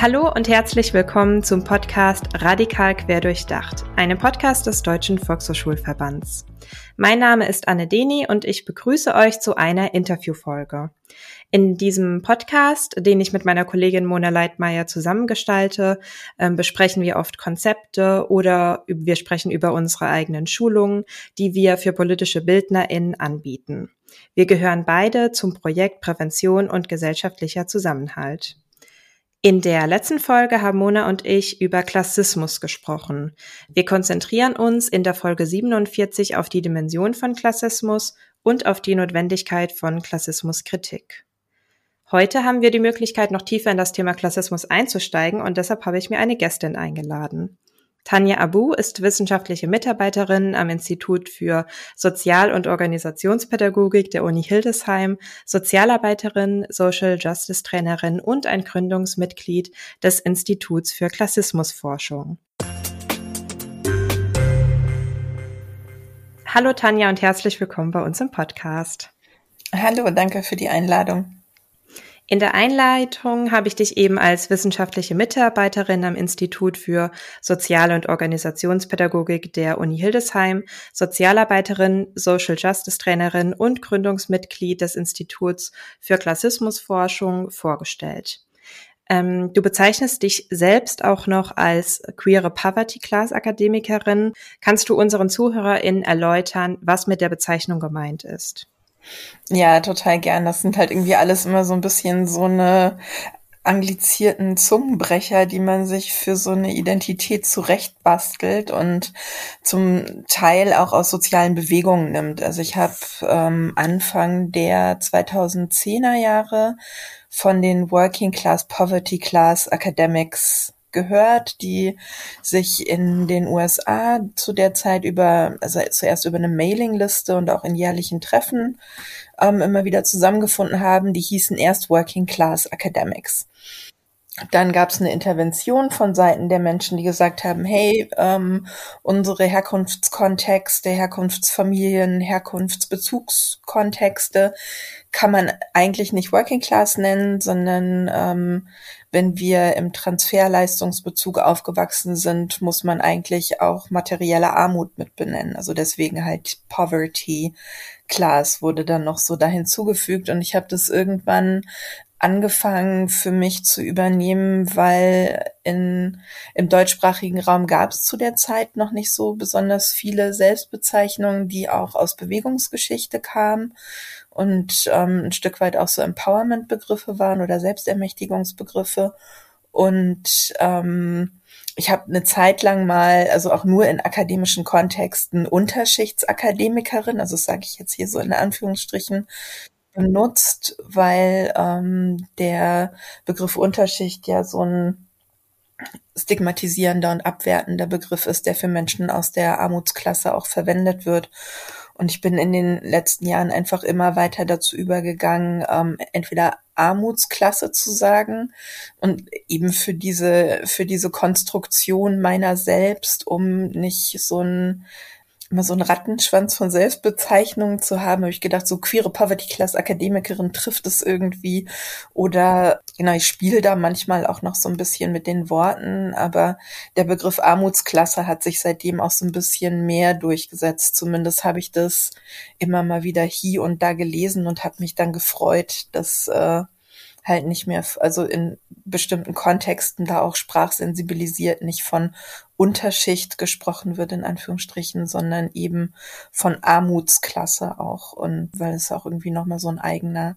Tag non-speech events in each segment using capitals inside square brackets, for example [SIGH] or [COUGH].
Hallo und herzlich willkommen zum Podcast Radikal Querdurchdacht, einem Podcast des Deutschen Volkshochschulverbands. Mein Name ist Anne Deni und ich begrüße euch zu einer Interviewfolge. In diesem Podcast, den ich mit meiner Kollegin Mona Leitmeier zusammengestalte, äh, besprechen wir oft Konzepte oder wir sprechen über unsere eigenen Schulungen, die wir für politische BildnerInnen anbieten. Wir gehören beide zum Projekt Prävention und gesellschaftlicher Zusammenhalt. In der letzten Folge haben Mona und ich über Klassismus gesprochen. Wir konzentrieren uns in der Folge 47 auf die Dimension von Klassismus und auf die Notwendigkeit von Klassismuskritik. Heute haben wir die Möglichkeit, noch tiefer in das Thema Klassismus einzusteigen und deshalb habe ich mir eine Gästin eingeladen. Tanja Abu ist wissenschaftliche Mitarbeiterin am Institut für Sozial- und Organisationspädagogik der Uni Hildesheim, Sozialarbeiterin, Social Justice Trainerin und ein Gründungsmitglied des Instituts für Klassismusforschung. Hallo Tanja und herzlich willkommen bei uns im Podcast. Hallo, danke für die Einladung. In der Einleitung habe ich dich eben als wissenschaftliche Mitarbeiterin am Institut für Sozial- und Organisationspädagogik der Uni Hildesheim, Sozialarbeiterin, Social Justice Trainerin und Gründungsmitglied des Instituts für Klassismusforschung vorgestellt. Ähm, du bezeichnest dich selbst auch noch als queere Poverty Class Akademikerin. Kannst du unseren ZuhörerInnen erläutern, was mit der Bezeichnung gemeint ist? Ja, total gern. Das sind halt irgendwie alles immer so ein bisschen so eine anglizierten Zungenbrecher, die man sich für so eine Identität zurechtbastelt und zum Teil auch aus sozialen Bewegungen nimmt. Also ich habe ähm, Anfang der 2010er Jahre von den Working Class Poverty Class Academics gehört, die sich in den USA zu der Zeit über, also zuerst über eine Mailingliste und auch in jährlichen Treffen ähm, immer wieder zusammengefunden haben. Die hießen erst Working Class Academics. Dann gab es eine Intervention von Seiten der Menschen, die gesagt haben, hey, ähm, unsere Herkunftskontexte, Herkunftsfamilien, Herkunftsbezugskontexte kann man eigentlich nicht Working Class nennen, sondern ähm, wenn wir im Transferleistungsbezug aufgewachsen sind, muss man eigentlich auch materielle Armut mit benennen. Also deswegen halt Poverty Class wurde dann noch so dahin zugefügt und ich habe das irgendwann angefangen für mich zu übernehmen, weil in, im deutschsprachigen Raum gab es zu der Zeit noch nicht so besonders viele Selbstbezeichnungen, die auch aus Bewegungsgeschichte kamen und ähm, ein Stück weit auch so Empowerment-Begriffe waren oder Selbstermächtigungsbegriffe. Und ähm, ich habe eine Zeit lang mal, also auch nur in akademischen Kontexten, Unterschichtsakademikerin, also das sage ich jetzt hier so in Anführungsstrichen, benutzt, weil ähm, der Begriff Unterschicht ja so ein stigmatisierender und abwertender Begriff ist, der für Menschen aus der Armutsklasse auch verwendet wird. Und ich bin in den letzten Jahren einfach immer weiter dazu übergegangen, ähm, entweder Armutsklasse zu sagen und eben für diese, für diese Konstruktion meiner selbst, um nicht so ein immer so einen Rattenschwanz von Selbstbezeichnungen zu haben, habe ich gedacht, so queere Poverty Class Akademikerin trifft es irgendwie. Oder genau, ich spiele da manchmal auch noch so ein bisschen mit den Worten, aber der Begriff Armutsklasse hat sich seitdem auch so ein bisschen mehr durchgesetzt. Zumindest habe ich das immer mal wieder hier und da gelesen und habe mich dann gefreut, dass äh, halt nicht mehr, also in bestimmten Kontexten da auch sprachsensibilisiert nicht von Unterschicht gesprochen wird, in Anführungsstrichen, sondern eben von Armutsklasse auch. Und weil es auch irgendwie nochmal so ein eigener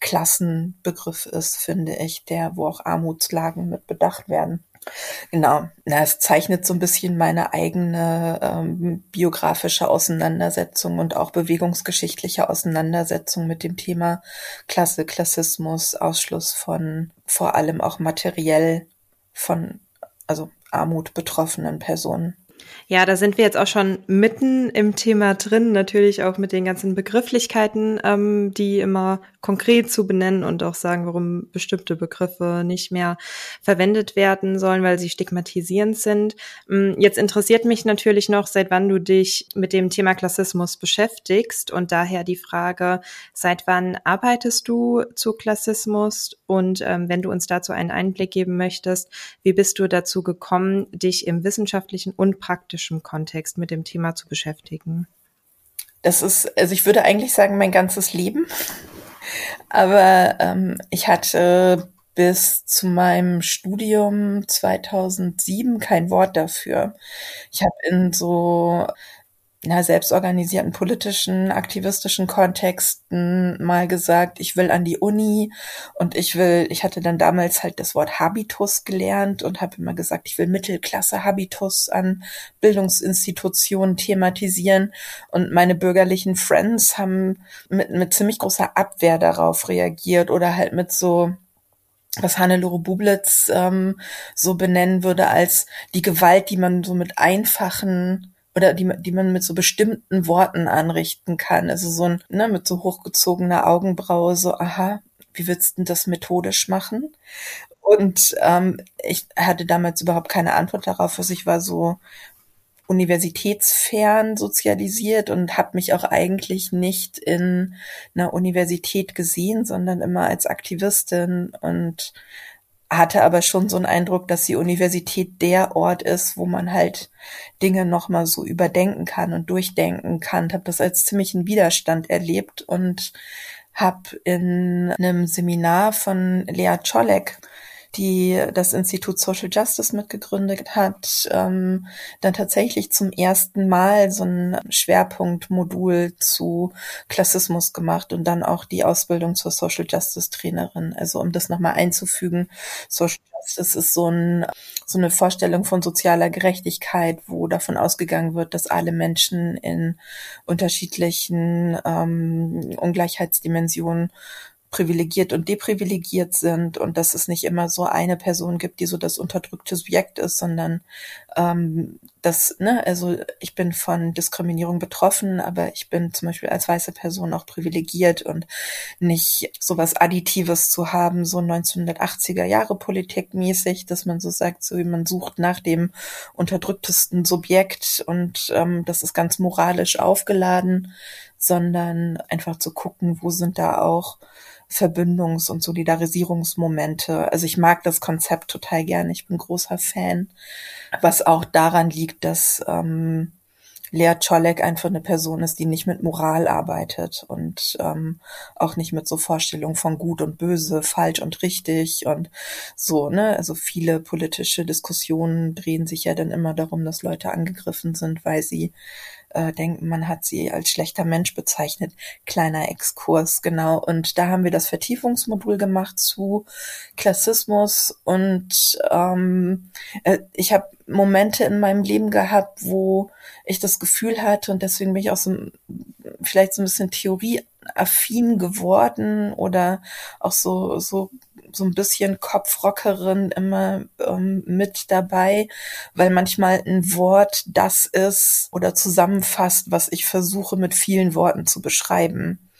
Klassenbegriff ist, finde ich, der, wo auch Armutslagen mit bedacht werden. Genau, na, es zeichnet so ein bisschen meine eigene ähm, biografische Auseinandersetzung und auch bewegungsgeschichtliche Auseinandersetzung mit dem Thema Klasse, Klassismus, Ausschluss von vor allem auch materiell von, also Armut betroffenen Personen. Ja, da sind wir jetzt auch schon mitten im Thema drin, natürlich auch mit den ganzen Begrifflichkeiten, ähm, die immer konkret zu benennen und auch sagen, warum bestimmte Begriffe nicht mehr verwendet werden sollen, weil sie stigmatisierend sind. Ähm, jetzt interessiert mich natürlich noch, seit wann du dich mit dem Thema Klassismus beschäftigst und daher die Frage, seit wann arbeitest du zu Klassismus und ähm, wenn du uns dazu einen Einblick geben möchtest, wie bist du dazu gekommen, dich im wissenschaftlichen und praktischen Kontext mit dem Thema zu beschäftigen? Das ist, also ich würde eigentlich sagen, mein ganzes Leben. Aber ähm, ich hatte bis zu meinem Studium 2007 kein Wort dafür. Ich habe in so na, selbstorganisierten politischen, aktivistischen Kontexten mal gesagt, ich will an die Uni und ich will, ich hatte dann damals halt das Wort Habitus gelernt und habe immer gesagt, ich will Mittelklasse Habitus an Bildungsinstitutionen thematisieren. Und meine bürgerlichen Friends haben mit, mit ziemlich großer Abwehr darauf reagiert oder halt mit so was Hannelore Bublitz ähm, so benennen würde als die Gewalt, die man so mit einfachen oder die, die man mit so bestimmten Worten anrichten kann. Also so ein, ne, mit so hochgezogener Augenbraue, so, aha, wie willst du das methodisch machen? Und ähm, ich hatte damals überhaupt keine Antwort darauf. Also ich war so universitätsfern sozialisiert und habe mich auch eigentlich nicht in einer Universität gesehen, sondern immer als Aktivistin und hatte aber schon so einen Eindruck, dass die Universität der Ort ist, wo man halt Dinge nochmal so überdenken kann und durchdenken kann. Habe das als ziemlichen Widerstand erlebt und habe in einem Seminar von Lea Czolek die das Institut Social Justice mitgegründet hat, ähm, dann tatsächlich zum ersten Mal so ein Schwerpunktmodul zu Klassismus gemacht und dann auch die Ausbildung zur Social Justice Trainerin. Also um das nochmal einzufügen, Social Justice ist so, ein, so eine Vorstellung von sozialer Gerechtigkeit, wo davon ausgegangen wird, dass alle Menschen in unterschiedlichen ähm, Ungleichheitsdimensionen privilegiert und deprivilegiert sind und dass es nicht immer so eine Person gibt, die so das unterdrückte Subjekt ist, sondern ähm, das, ne, also ich bin von Diskriminierung betroffen, aber ich bin zum Beispiel als weiße Person auch privilegiert und nicht sowas Additives zu haben, so 1980er Jahre Politik mäßig, dass man so sagt, so wie man sucht nach dem unterdrücktesten Subjekt und ähm, das ist ganz moralisch aufgeladen, sondern einfach zu gucken, wo sind da auch Verbindungs- und Solidarisierungsmomente. Also ich mag das Konzept total gerne. Ich bin großer Fan, was auch daran liegt, dass ähm, Lea Czolek einfach eine Person ist, die nicht mit Moral arbeitet und ähm, auch nicht mit so Vorstellungen von gut und böse, falsch und richtig und so, ne? Also viele politische Diskussionen drehen sich ja dann immer darum, dass Leute angegriffen sind, weil sie äh, denken, man hat sie als schlechter Mensch bezeichnet. Kleiner Exkurs, genau. Und da haben wir das Vertiefungsmodul gemacht zu Klassismus und ähm, äh, ich habe Momente in meinem Leben gehabt, wo ich das Gefühl hatte und deswegen bin ich auch so vielleicht so ein bisschen theorieaffin geworden oder auch so so so ein bisschen Kopfrockerin immer ähm, mit dabei, weil manchmal ein Wort das ist oder zusammenfasst, was ich versuche mit vielen Worten zu beschreiben.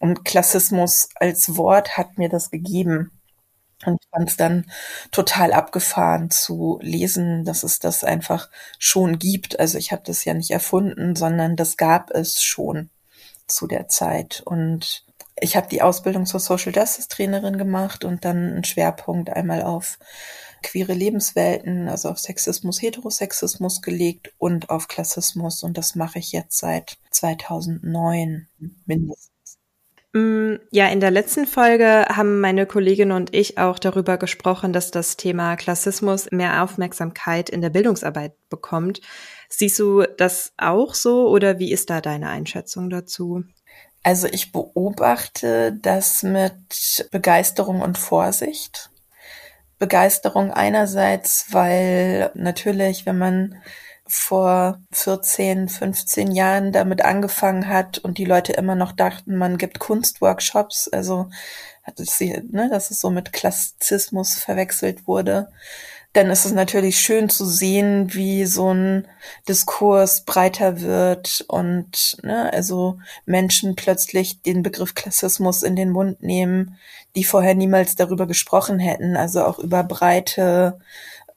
Und Klassismus als Wort hat mir das gegeben. Und ich fand es dann total abgefahren zu lesen, dass es das einfach schon gibt. Also ich habe das ja nicht erfunden, sondern das gab es schon zu der Zeit. Und ich habe die Ausbildung zur Social Justice Trainerin gemacht und dann einen Schwerpunkt einmal auf queere Lebenswelten, also auf Sexismus, Heterosexismus gelegt und auf Klassismus. Und das mache ich jetzt seit 2009 mindestens. Mm, ja, in der letzten Folge haben meine Kollegin und ich auch darüber gesprochen, dass das Thema Klassismus mehr Aufmerksamkeit in der Bildungsarbeit bekommt. Siehst du das auch so oder wie ist da deine Einschätzung dazu? Also ich beobachte das mit Begeisterung und Vorsicht. Begeisterung einerseits, weil natürlich, wenn man vor 14, 15 Jahren damit angefangen hat und die Leute immer noch dachten, man gibt Kunstworkshops, also hat sie, ne, dass es so mit Klassizismus verwechselt wurde, dann ist es natürlich schön zu sehen, wie so ein Diskurs breiter wird und ne, also Menschen plötzlich den Begriff Klassismus in den Mund nehmen, die vorher niemals darüber gesprochen hätten, also auch über breite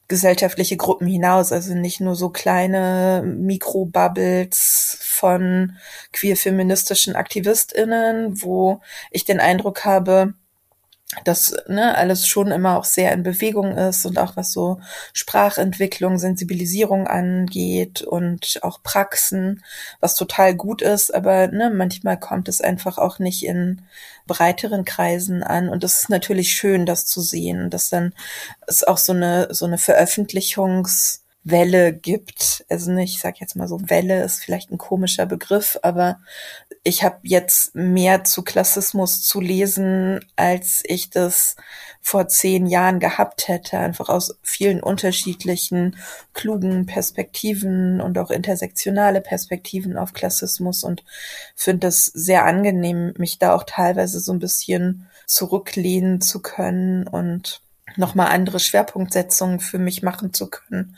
gesellschaftliche Gruppen hinaus, also nicht nur so kleine Mikrobubbles von queer-feministischen AktivistInnen, wo ich den Eindruck habe, dass ne, alles schon immer auch sehr in Bewegung ist und auch was so Sprachentwicklung, Sensibilisierung angeht und auch Praxen, was total gut ist, aber ne, manchmal kommt es einfach auch nicht in breiteren Kreisen an. Und es ist natürlich schön, das zu sehen, dass dann es auch so eine so eine Veröffentlichungs Welle gibt. Also nicht, ich sag jetzt mal so, Welle ist vielleicht ein komischer Begriff, aber ich habe jetzt mehr zu Klassismus zu lesen, als ich das vor zehn Jahren gehabt hätte, einfach aus vielen unterschiedlichen klugen Perspektiven und auch intersektionale Perspektiven auf Klassismus und finde das sehr angenehm, mich da auch teilweise so ein bisschen zurücklehnen zu können und nochmal andere Schwerpunktsetzungen für mich machen zu können.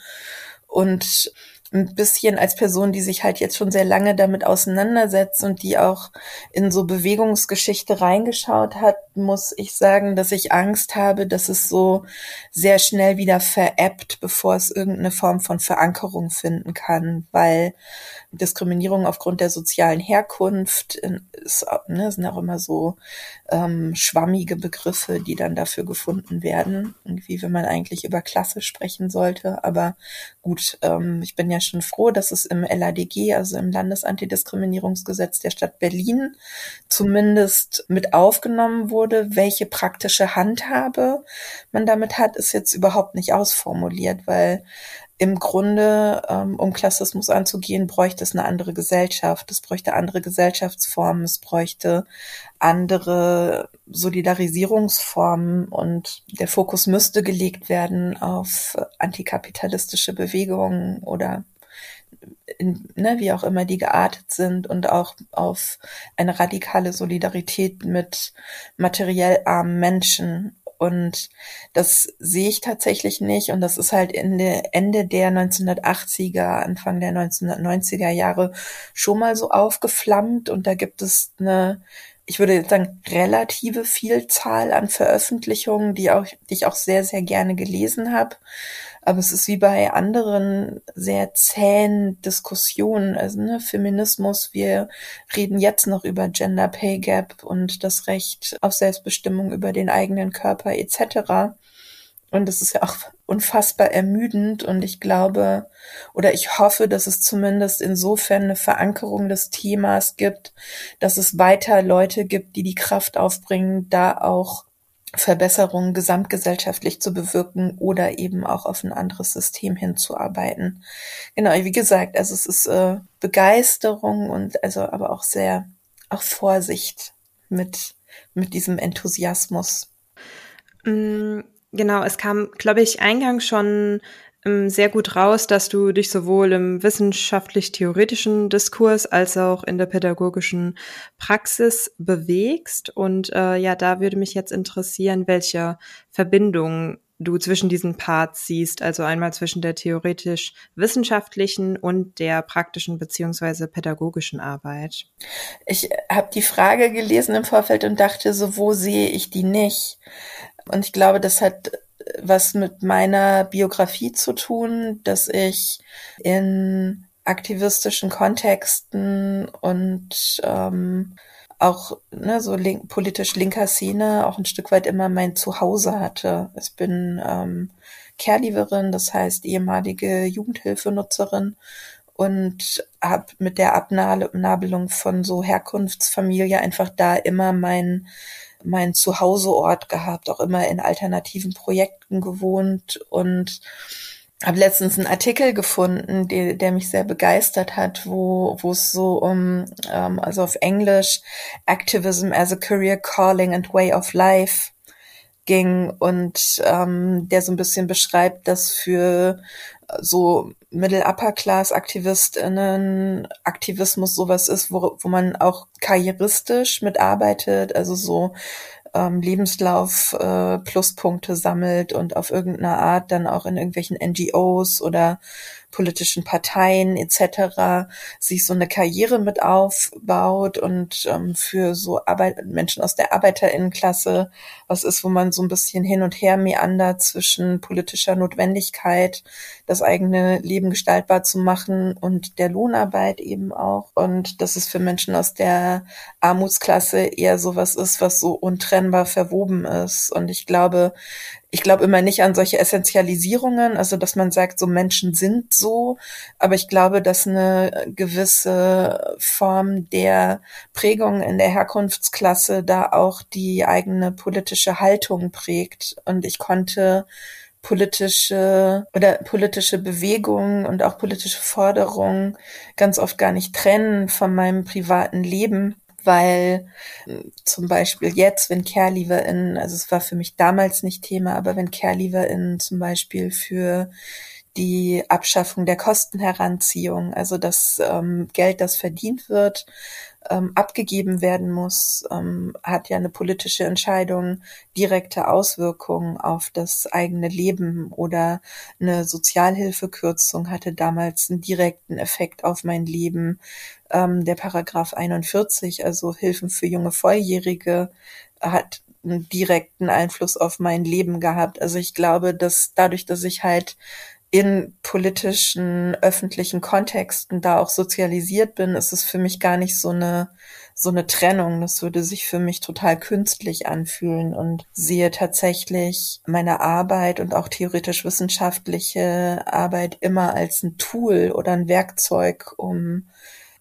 Und ein bisschen als Person, die sich halt jetzt schon sehr lange damit auseinandersetzt und die auch in so Bewegungsgeschichte reingeschaut hat, muss ich sagen, dass ich Angst habe, dass es so sehr schnell wieder veräppt, bevor es irgendeine Form von Verankerung finden kann, weil Diskriminierung aufgrund der sozialen Herkunft ist, ne, sind auch immer so ähm, schwammige Begriffe, die dann dafür gefunden werden, irgendwie, wenn man eigentlich über Klasse sprechen sollte. Aber gut, ähm, ich bin ja schon froh, dass es im LADG, also im Landesantidiskriminierungsgesetz der Stadt Berlin, zumindest mit aufgenommen wurde. Welche praktische Handhabe man damit hat, ist jetzt überhaupt nicht ausformuliert, weil im Grunde, ähm, um Klassismus anzugehen, bräuchte es eine andere Gesellschaft. Es bräuchte andere Gesellschaftsformen. Es bräuchte andere Solidarisierungsformen und der Fokus müsste gelegt werden auf antikapitalistische Bewegungen oder in, ne, wie auch immer die geartet sind und auch auf eine radikale Solidarität mit materiell armen Menschen und das sehe ich tatsächlich nicht. Und das ist halt Ende, Ende der 1980er, Anfang der 1990er Jahre schon mal so aufgeflammt. Und da gibt es eine, ich würde sagen, relative Vielzahl an Veröffentlichungen, die auch, die ich auch sehr, sehr gerne gelesen habe. Aber es ist wie bei anderen sehr zähen Diskussionen, also ne, Feminismus, wir reden jetzt noch über Gender Pay Gap und das Recht auf Selbstbestimmung über den eigenen Körper etc. Und es ist ja auch unfassbar ermüdend und ich glaube oder ich hoffe, dass es zumindest insofern eine Verankerung des Themas gibt, dass es weiter Leute gibt, die die Kraft aufbringen, da auch Verbesserungen gesamtgesellschaftlich zu bewirken oder eben auch auf ein anderes System hinzuarbeiten. Genau, wie gesagt, also es ist äh, Begeisterung und also aber auch sehr auch Vorsicht mit mit diesem Enthusiasmus. Mm, genau, es kam, glaube ich, eingangs schon ähm, sehr gut raus, dass du dich sowohl im wissenschaftlich-theoretischen Diskurs als auch in der pädagogischen Praxis bewegst. Und äh, ja, da würde mich jetzt interessieren, welche Verbindungen du zwischen diesen Parts siehst, also einmal zwischen der theoretisch-wissenschaftlichen und der praktischen beziehungsweise pädagogischen Arbeit. Ich habe die Frage gelesen im Vorfeld und dachte so, wo sehe ich die nicht? Und ich glaube, das hat was mit meiner Biografie zu tun, dass ich in aktivistischen Kontexten und ähm, auch ne, so link, politisch linker Szene auch ein Stück weit immer mein Zuhause hatte. Ich bin ähm, Caregiverin, das heißt ehemalige Jugendhilfenutzerin und habe mit der Abnabelung von so Herkunftsfamilie einfach da immer mein mein Zuhauseort gehabt, auch immer in alternativen Projekten gewohnt und habe letztens einen Artikel gefunden, der, der mich sehr begeistert hat, wo wo es so um ähm, also auf Englisch Activism as a Career Calling and Way of Life ging und ähm, der so ein bisschen beschreibt, dass für so Middle-Upper-Class-AktivistInnen Aktivismus sowas ist, wo, wo man auch karrieristisch mitarbeitet, also so ähm, Lebenslauf äh, Pluspunkte sammelt und auf irgendeine Art dann auch in irgendwelchen NGOs oder politischen Parteien etc. sich so eine Karriere mit aufbaut und ähm, für so Arbeit Menschen aus der Arbeiterinnenklasse was ist, wo man so ein bisschen hin und her meandert zwischen politischer Notwendigkeit, das eigene Leben gestaltbar zu machen und der Lohnarbeit eben auch. Und dass es für Menschen aus der Armutsklasse eher sowas ist, was so untrennbar verwoben ist. Und ich glaube, ich glaube immer nicht an solche Essentialisierungen, also dass man sagt, so Menschen sind so, aber ich glaube, dass eine gewisse Form der Prägung in der Herkunftsklasse da auch die eigene politische Haltung prägt. Und ich konnte politische oder politische Bewegungen und auch politische Forderungen ganz oft gar nicht trennen von meinem privaten Leben weil zum Beispiel jetzt, wenn CareLeaverInnen, also es war für mich damals nicht Thema, aber wenn CareLeaverInnen zum Beispiel für die Abschaffung der Kostenheranziehung, also das ähm, Geld, das verdient wird, ähm, abgegeben werden muss, ähm, hat ja eine politische Entscheidung direkte Auswirkungen auf das eigene Leben oder eine Sozialhilfekürzung hatte damals einen direkten Effekt auf mein Leben. Ähm, der Paragraph 41, also Hilfen für junge Volljährige, hat einen direkten Einfluss auf mein Leben gehabt. Also ich glaube, dass dadurch, dass ich halt in politischen, öffentlichen Kontexten da auch sozialisiert bin, ist es für mich gar nicht so eine, so eine Trennung. Das würde sich für mich total künstlich anfühlen und sehe tatsächlich meine Arbeit und auch theoretisch wissenschaftliche Arbeit immer als ein Tool oder ein Werkzeug, um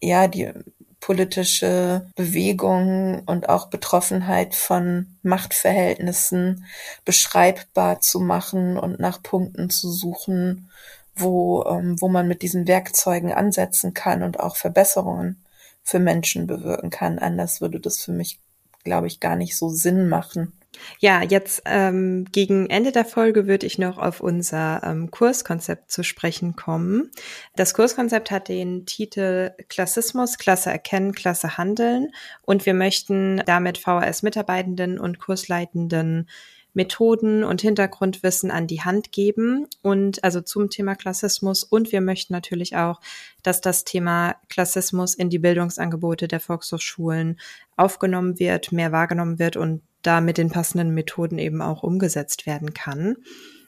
ja, die politische Bewegung und auch Betroffenheit von Machtverhältnissen beschreibbar zu machen und nach Punkten zu suchen, wo, ähm, wo man mit diesen Werkzeugen ansetzen kann und auch Verbesserungen für Menschen bewirken kann. Anders würde das für mich, glaube ich, gar nicht so Sinn machen. Ja, jetzt ähm, gegen Ende der Folge würde ich noch auf unser ähm, Kurskonzept zu sprechen kommen. Das Kurskonzept hat den Titel Klassismus, Klasse erkennen, Klasse handeln und wir möchten damit VHS-Mitarbeitenden und Kursleitenden Methoden und Hintergrundwissen an die Hand geben und also zum Thema Klassismus und wir möchten natürlich auch, dass das Thema Klassismus in die Bildungsangebote der Volkshochschulen aufgenommen wird, mehr wahrgenommen wird und da mit den passenden Methoden eben auch umgesetzt werden kann.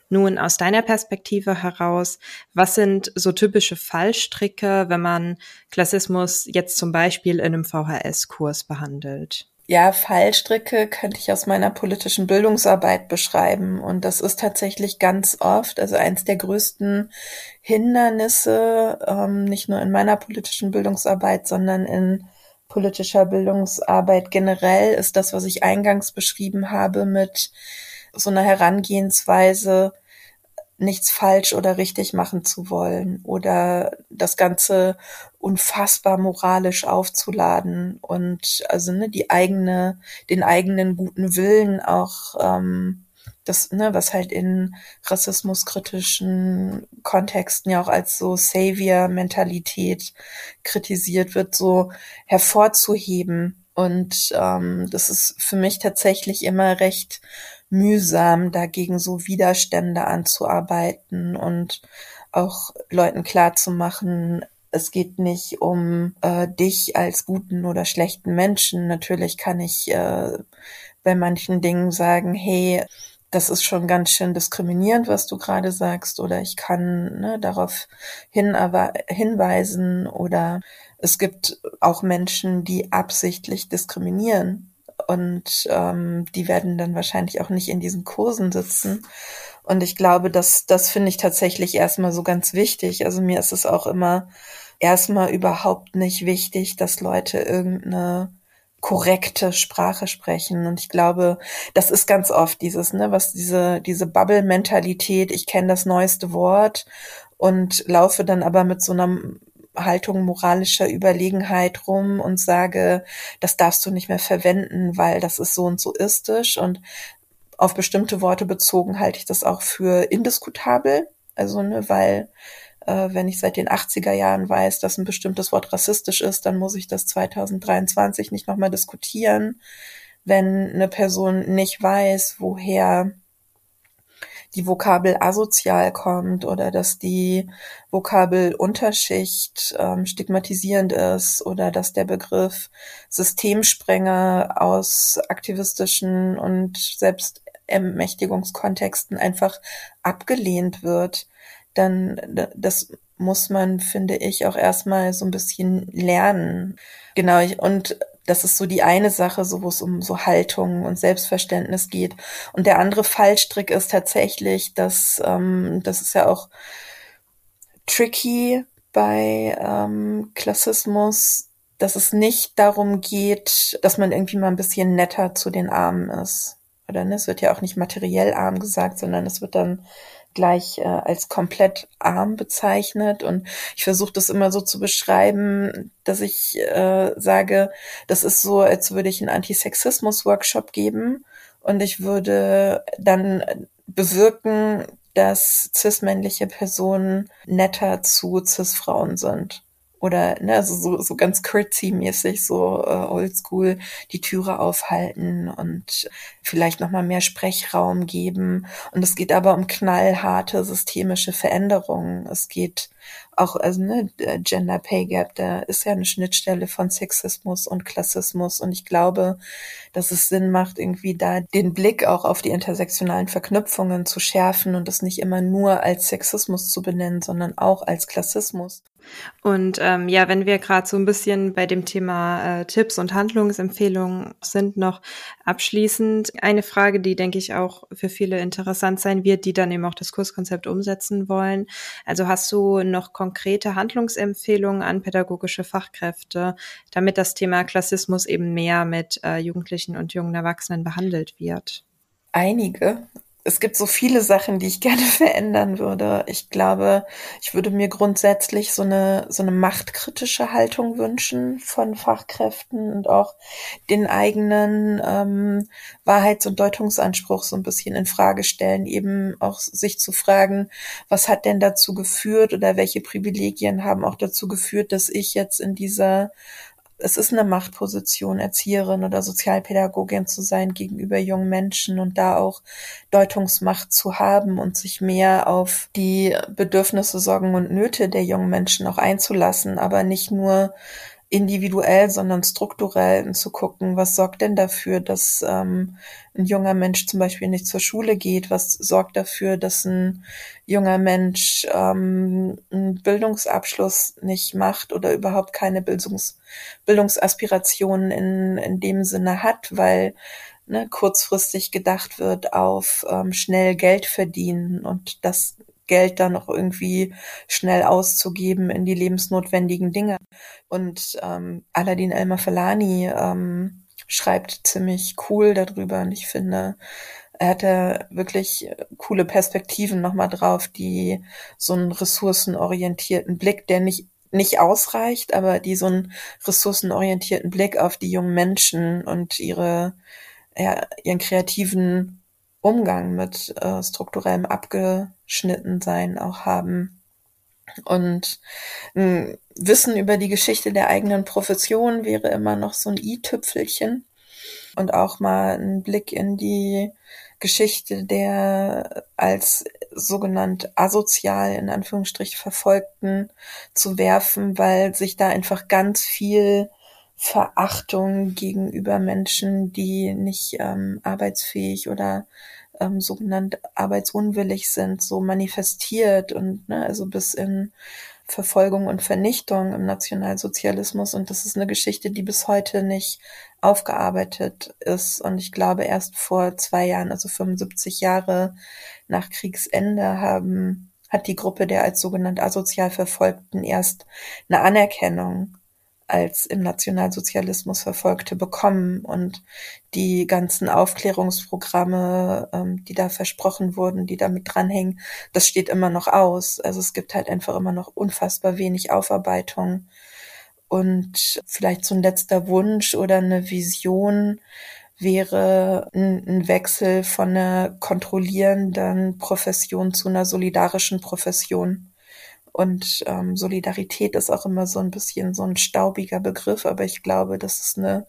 Nun, aus deiner Perspektive heraus, was sind so typische Fallstricke, wenn man Klassismus jetzt zum Beispiel in einem VHS-Kurs behandelt? Ja, Fallstricke könnte ich aus meiner politischen Bildungsarbeit beschreiben. Und das ist tatsächlich ganz oft, also eins der größten Hindernisse, ähm, nicht nur in meiner politischen Bildungsarbeit, sondern in politischer Bildungsarbeit generell ist das, was ich eingangs beschrieben habe, mit so einer Herangehensweise, nichts falsch oder richtig machen zu wollen oder das Ganze unfassbar moralisch aufzuladen und also ne, die eigene, den eigenen guten Willen auch ähm, das, ne, was halt in rassismuskritischen Kontexten ja auch als so Savior-Mentalität kritisiert wird, so hervorzuheben. Und ähm, das ist für mich tatsächlich immer recht mühsam, dagegen so Widerstände anzuarbeiten und auch Leuten klarzumachen, es geht nicht um äh, dich als guten oder schlechten Menschen. Natürlich kann ich äh, bei manchen Dingen sagen, hey, das ist schon ganz schön diskriminierend, was du gerade sagst, oder ich kann ne, darauf hin, hinweisen, oder es gibt auch Menschen, die absichtlich diskriminieren und ähm, die werden dann wahrscheinlich auch nicht in diesen Kursen sitzen. Und ich glaube, dass das finde ich tatsächlich erstmal so ganz wichtig. Also mir ist es auch immer erstmal überhaupt nicht wichtig, dass Leute irgendeine korrekte Sprache sprechen. Und ich glaube, das ist ganz oft dieses, ne, was diese, diese Bubble-Mentalität, ich kenne das neueste Wort und laufe dann aber mit so einer Haltung moralischer Überlegenheit rum und sage, das darfst du nicht mehr verwenden, weil das ist so und so istisch. Und auf bestimmte Worte bezogen halte ich das auch für indiskutabel. Also, ne, weil Äh, wenn ich seit den 80er Jahren weiß, dass ein bestimmtes Wort rassistisch ist, dann muss ich das 2023 nicht nochmal diskutieren. Wenn eine Person nicht weiß, woher die Vokabel asozial kommt oder dass die Vokabel Unterschicht ähm, stigmatisierend ist oder dass der Begriff Systemsprenger aus aktivistischen und Selbstermächtigungskontexten einfach abgelehnt wird, dann das muss man, finde ich, auch erstmal so ein bisschen lernen. Genau, und das ist so die eine Sache, so wo es um so Haltung und Selbstverständnis geht. Und der andere Fallstrick ist tatsächlich, dass ähm, das ist ja auch tricky bei ähm, Klassismus, dass es nicht darum geht, dass man irgendwie mal ein bisschen netter zu den Armen ist. Oder ne? Es wird ja auch nicht materiell arm gesagt, sondern es wird dann gleich äh, als komplett arm bezeichnet. Und ich versuche das immer so zu beschreiben, dass ich äh, sage, das ist so, als würde ich einen Antisexismus-Workshop geben und ich würde dann bewirken, dass cis-männliche Personen netter zu cis-Frauen sind oder ne, also so, so ganz curtsy-mäßig, so äh, oldschool die Türe aufhalten und vielleicht nochmal mehr Sprechraum geben. Und es geht aber um knallharte systemische Veränderungen. Es geht auch, also ne, Gender Pay Gap, da ist ja eine Schnittstelle von Sexismus und Klassismus. Und ich glaube, dass es Sinn macht, irgendwie da den Blick auch auf die intersektionalen Verknüpfungen zu schärfen und das nicht immer nur als Sexismus zu benennen, sondern auch als Klassismus. Und ähm, ja, wenn wir gerade so ein bisschen bei dem Thema äh, Tipps und Handlungsempfehlungen sind, noch abschließend eine Frage, die, denke ich, auch für viele interessant sein wird, die dann eben auch das Kurskonzept umsetzen wollen. Also hast du noch konkrete Handlungsempfehlungen an pädagogische Fachkräfte, damit das Thema Klassismus eben mehr mit äh, Jugendlichen und jungen Erwachsenen behandelt wird? Einige es gibt so viele Sachen, die ich [LAUGHS] gerne verändern würde. Ich glaube, ich würde mir grundsätzlich so eine, so eine machtkritische Haltung wünschen von Fachkräften und auch den eigenen ähm, Wahrheits- und Deutungsanspruch so ein bisschen in Frage stellen, eben auch sich zu fragen, was hat denn dazu geführt oder welche Privilegien haben auch dazu geführt, dass ich jetzt in dieser es ist eine Machtposition, Erzieherin oder Sozialpädagogin zu sein gegenüber jungen Menschen und da auch Deutungsmacht zu haben und sich mehr auf die Bedürfnisse, Sorgen und Nöte der jungen Menschen auch einzulassen, aber nicht nur individuell, sondern strukturell zu gucken, was sorgt denn dafür, dass ähm, ein junger Mensch zum Beispiel nicht zur Schule geht, was sorgt dafür, dass ein junger Mensch ähm, einen Bildungsabschluss nicht macht oder überhaupt keine Bildungs Bildungsaspirationen in, in dem Sinne hat, weil ne, kurzfristig gedacht wird auf ähm, schnell Geld verdienen und das Geld dann noch irgendwie schnell auszugeben in die lebensnotwendigen Dinge. Und ähm, Aladdin Elmar Falani ähm, schreibt ziemlich cool darüber und ich finde, er hatte wirklich coole Perspektiven nochmal drauf, die so einen ressourcenorientierten Blick, der nicht nicht ausreicht, aber die so einen ressourcenorientierten Blick auf die jungen Menschen und ihre ja, ihren kreativen Umgang mit äh, strukturellem Abgeschnittensein auch haben. Und ein Wissen über die Geschichte der eigenen Profession wäre immer noch so ein i-Tüpfelchen. Und auch mal ein Blick in die Geschichte der als sogenannt asozial in Anführungsstrich Verfolgten zu werfen, weil sich da einfach ganz viel Verachtung gegenüber Menschen, die nicht ähm, arbeitsfähig oder ähm, sogenannt arbeitsunwillig sind, so manifestiert und ne, also bis in Verfolgung und Vernichtung im Nationalsozialismus. Und das ist eine Geschichte, die bis heute nicht aufgearbeitet ist. Und ich glaube, erst vor zwei Jahren, also 75 Jahre nach Kriegsende, haben, hat die Gruppe der als sogenannt asozial Verfolgten erst eine Anerkennung als im Nationalsozialismus Verfolgte bekommen. Und die ganzen Aufklärungsprogramme, ähm, die da versprochen wurden, die damit dranhängen, das steht immer noch aus. Also es gibt halt einfach immer noch unfassbar wenig Aufarbeitung. Und vielleicht so ein letzter Wunsch oder eine Vision wäre ein, ein Wechsel von einer kontrollierenden Profession zu einer solidarischen Profession Und ähm, Solidarität ist auch immer so ein bisschen so ein staubiger Begriff, aber ich glaube, dass es eine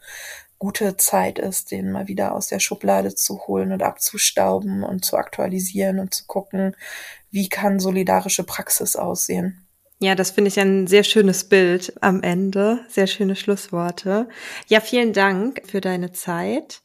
gute Zeit ist, den mal wieder aus der Schublade zu holen und abzustauben und zu aktualisieren und zu gucken, wie kann solidarische Praxis aussehen. Ja, das finde ich ein sehr schönes Bild am Ende. Sehr schöne Schlussworte. Ja, vielen Dank für deine Zeit.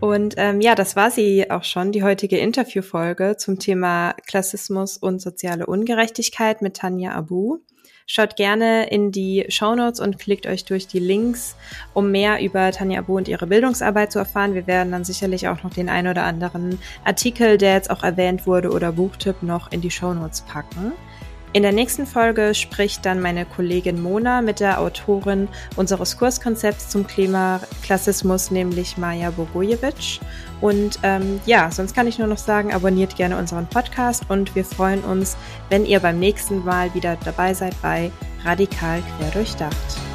Und ähm, ja, das war sie auch schon, die heutige Interviewfolge zum Thema Klassismus und soziale Ungerechtigkeit mit Tanja Abu. Schaut gerne in die Show Notes und klickt euch durch die Links, um mehr über Tanja Abu und ihre Bildungsarbeit zu erfahren. Wir werden dann sicherlich auch noch den ein oder anderen Artikel, der jetzt auch erwähnt wurde, oder Buchtipp noch in die Show Notes packen. In der nächsten Folge spricht dann meine Kollegin Mona mit der Autorin unseres Kurskonzepts zum Klimaklassismus, nämlich Maja Bogojevic. Und ähm, ja, sonst kann ich nur noch sagen, abonniert gerne unseren Podcast und wir freuen uns, wenn ihr beim nächsten Mal wieder dabei seid bei Radikal Quer durchdacht.